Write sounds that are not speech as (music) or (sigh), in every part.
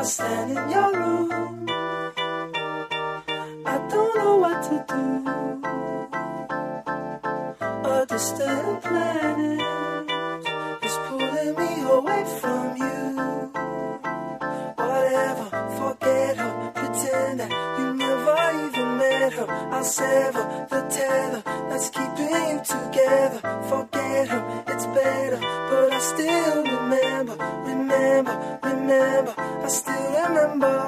I stand in your room. I don't know what to do. A distant planet is pulling me away from you. Whatever, forget her. Pretend that you never even met her. I'll sever the tether that's keeping you together. Forget her, it's better. But I still remember, remember, I still remember.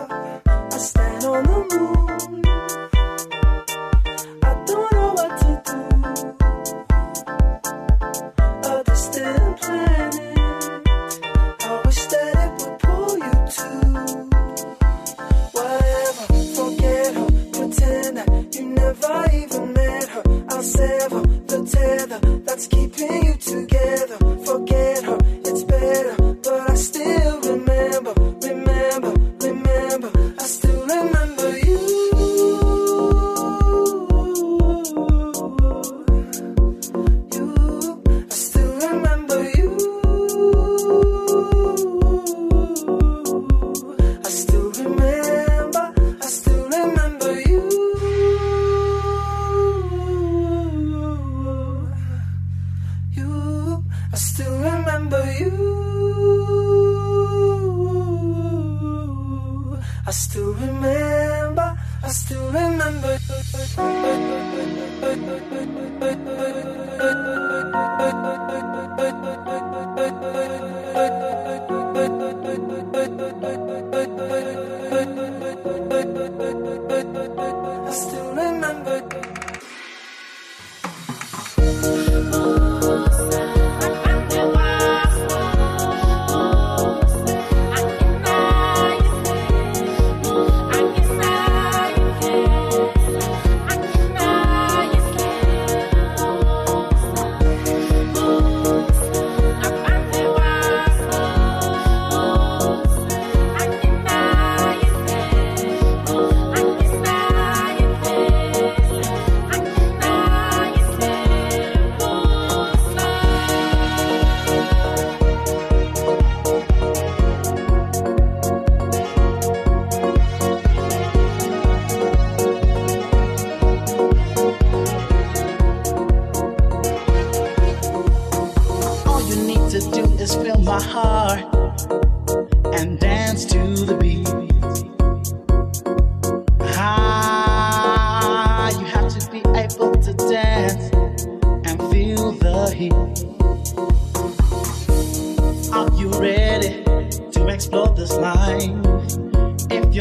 I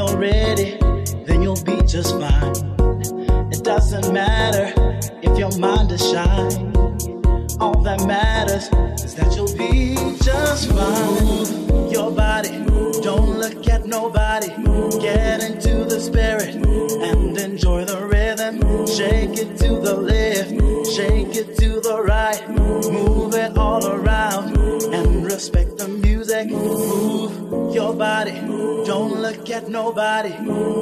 you're ready, then you'll be just fine. It doesn't matter if your mind is shy. All that matters is that you'll be just fine. Your body, don't look at nobody. Get into the spirit and enjoy the rhythm. Shake it to the left, at nobody.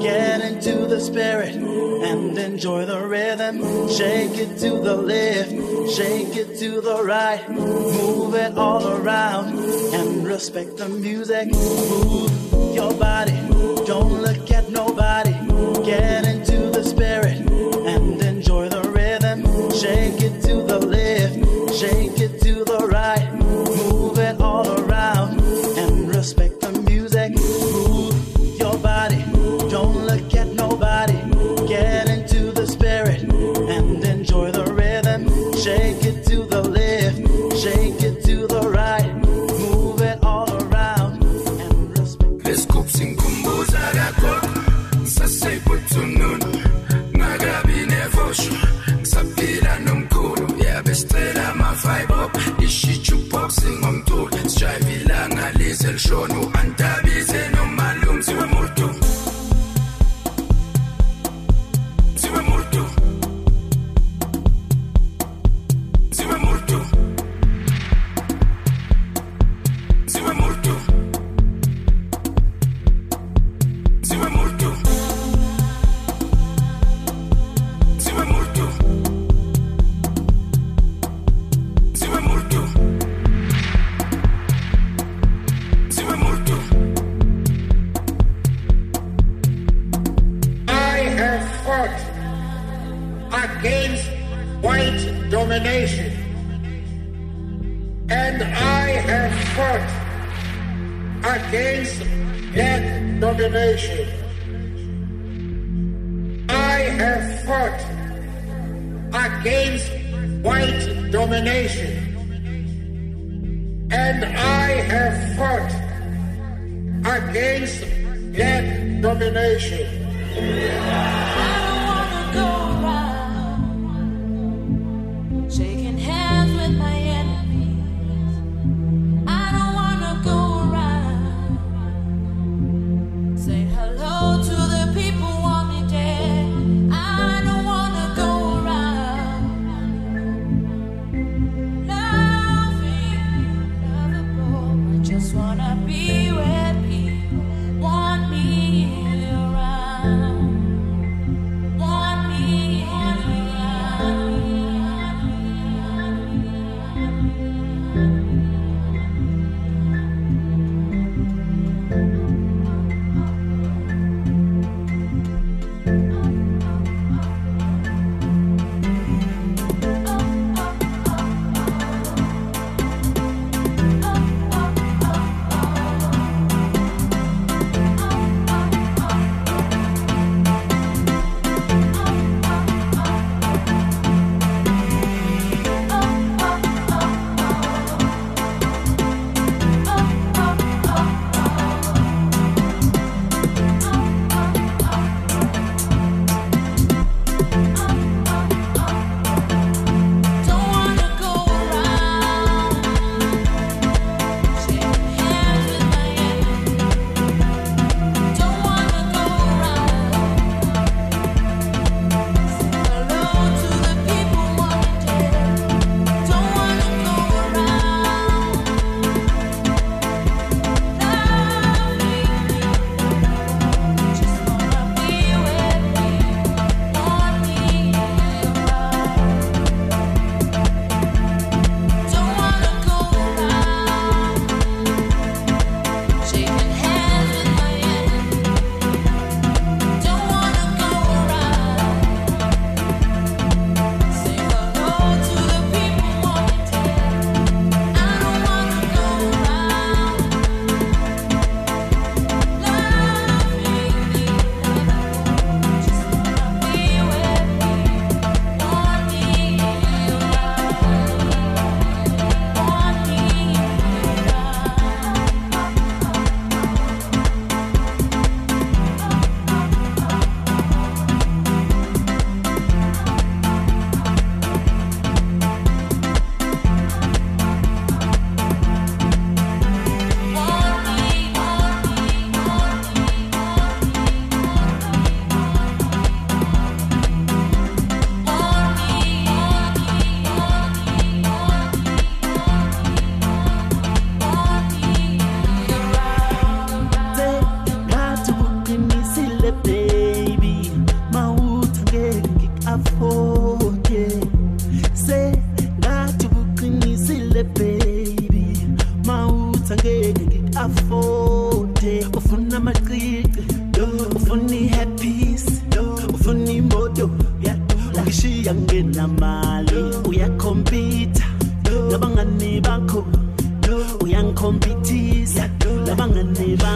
Get into the spirit and enjoy the rhythm. Shake it to the left, shake it to the right. Move it all around and respect the music. Move your body, don't look at nobody. Get into against black domination. I have fought against white domination. And I have fought against black domination.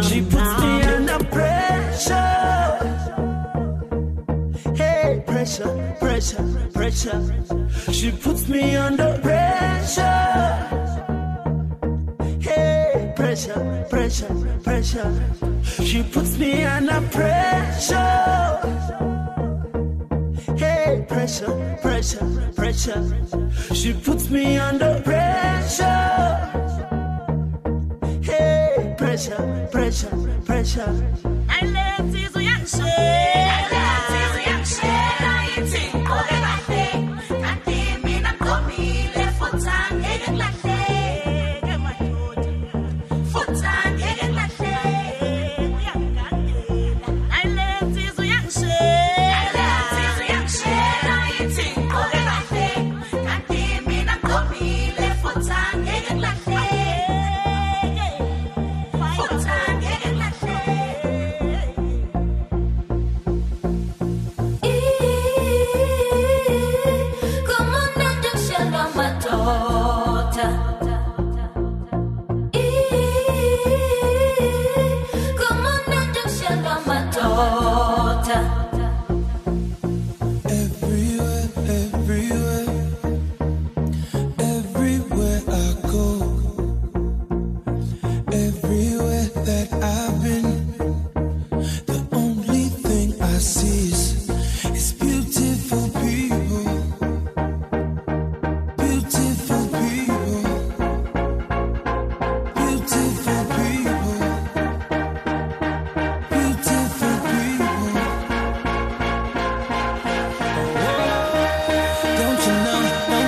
She puts me under pressure. Hey pressure pressure pressure. She puts me under pressure. Hey pressure pressure pressure. She puts me under pressure pressure, pressure, pressure. She puts me under pressure. Hey, pressure, pressure, pressure. I let it, so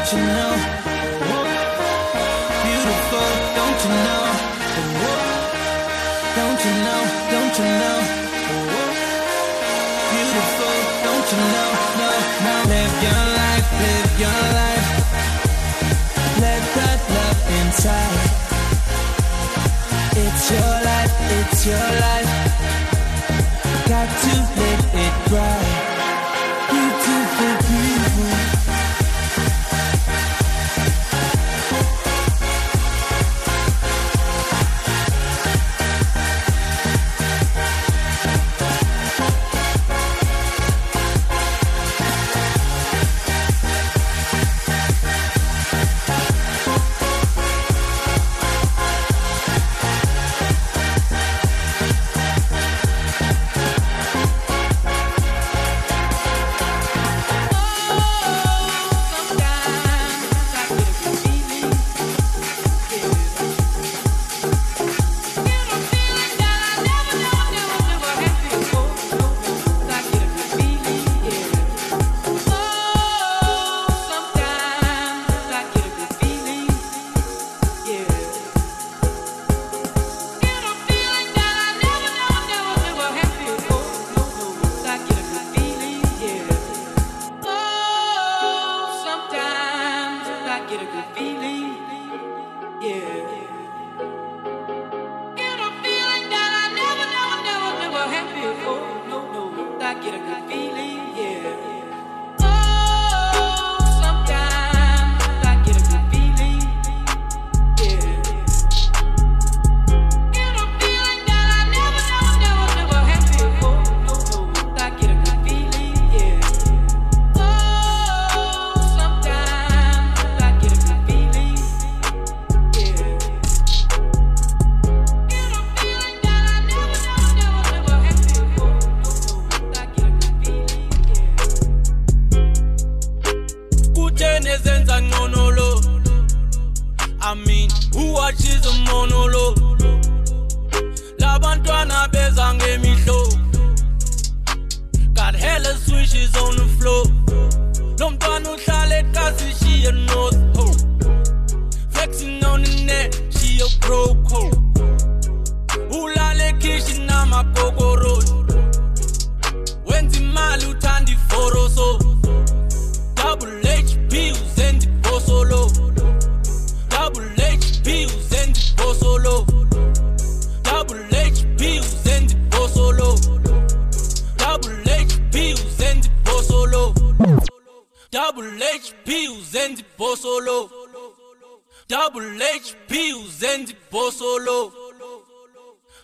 don't you know? Beautiful, don't you know? Don't you know? Don't you know? Beautiful, don't you know? No, no. Live your life, live your life. Let that love inside. It's your life, it's your life. Got to live.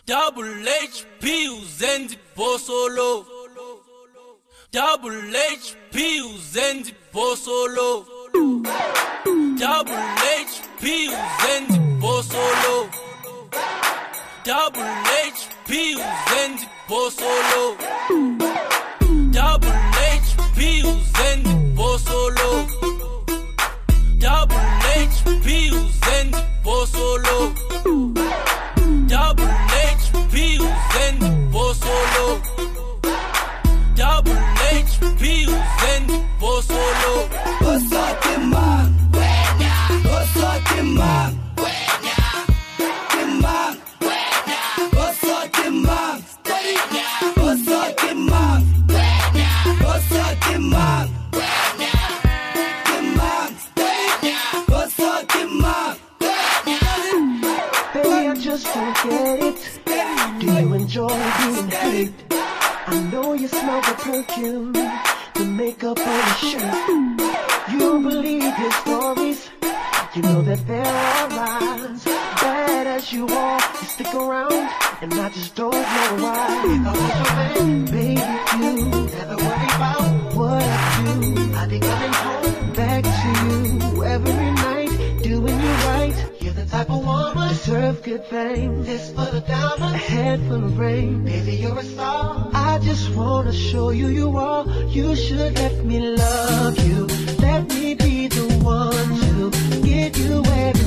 Double HP uzenzipo Bosolo. Double HP uzenzipo Bosolo. Double HP uzenzipo Bosolo. Double HP uzenzipo Bosolo. Double HP uzenzipo Bosolo. Double HP uzenzipo solo for the of a head full of rain. Baby, you're a star. I just wanna show you you are. You should let me love you. Let me be the one to give you everything.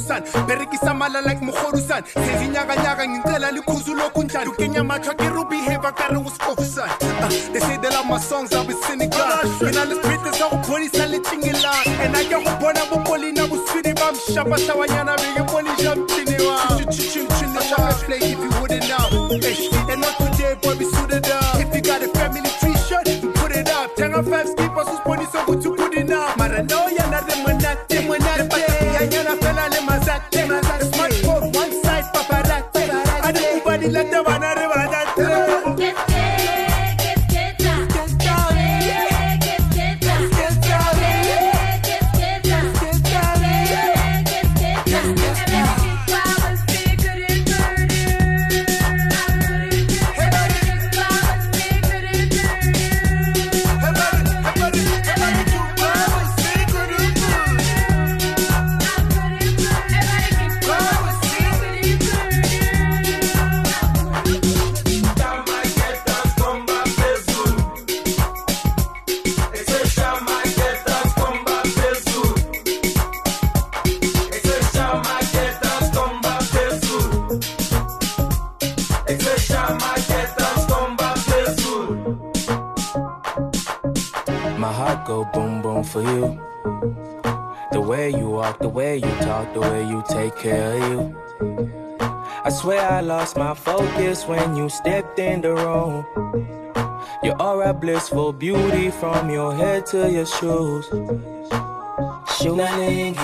Uhodusan berekisa mala like mohodusan sezinyakanyaka ngicela likhuzu lokhu njani ukenya mathwa ke kare uskofusan they say they love my songs i'll be cynical ke na le street sa go pholisa le tingelang and i ke go bona bopolina boswidi ba mshapa hlawanyana beke polisha mtini wa play if you wouldn't know go boom boom for you. The way you walk, the way you talk, the way you take care of you. I swear I lost my focus when you stepped in the room. You're aura blissful beauty from your head to your shoes.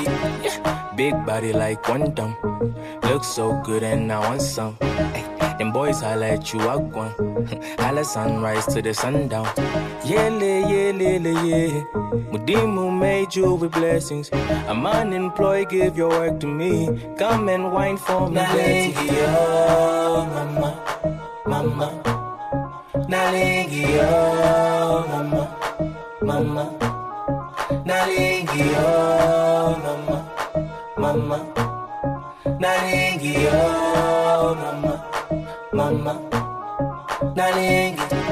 Yeah. big body like one dumb. Looks so good and I want some. Them boys highlight you out (laughs) one. Holla sunrise to the sundown. Yeah, yeah, yeah, yeah. Mudimu made you with blessings. I'm unemployed, give your work to me. Come and wine for me. Nalingi, oh, mama, mama. Nalingi, oh, mama, mama. Nalingi, oh, mama, mama. Nalingi, oh, mama, na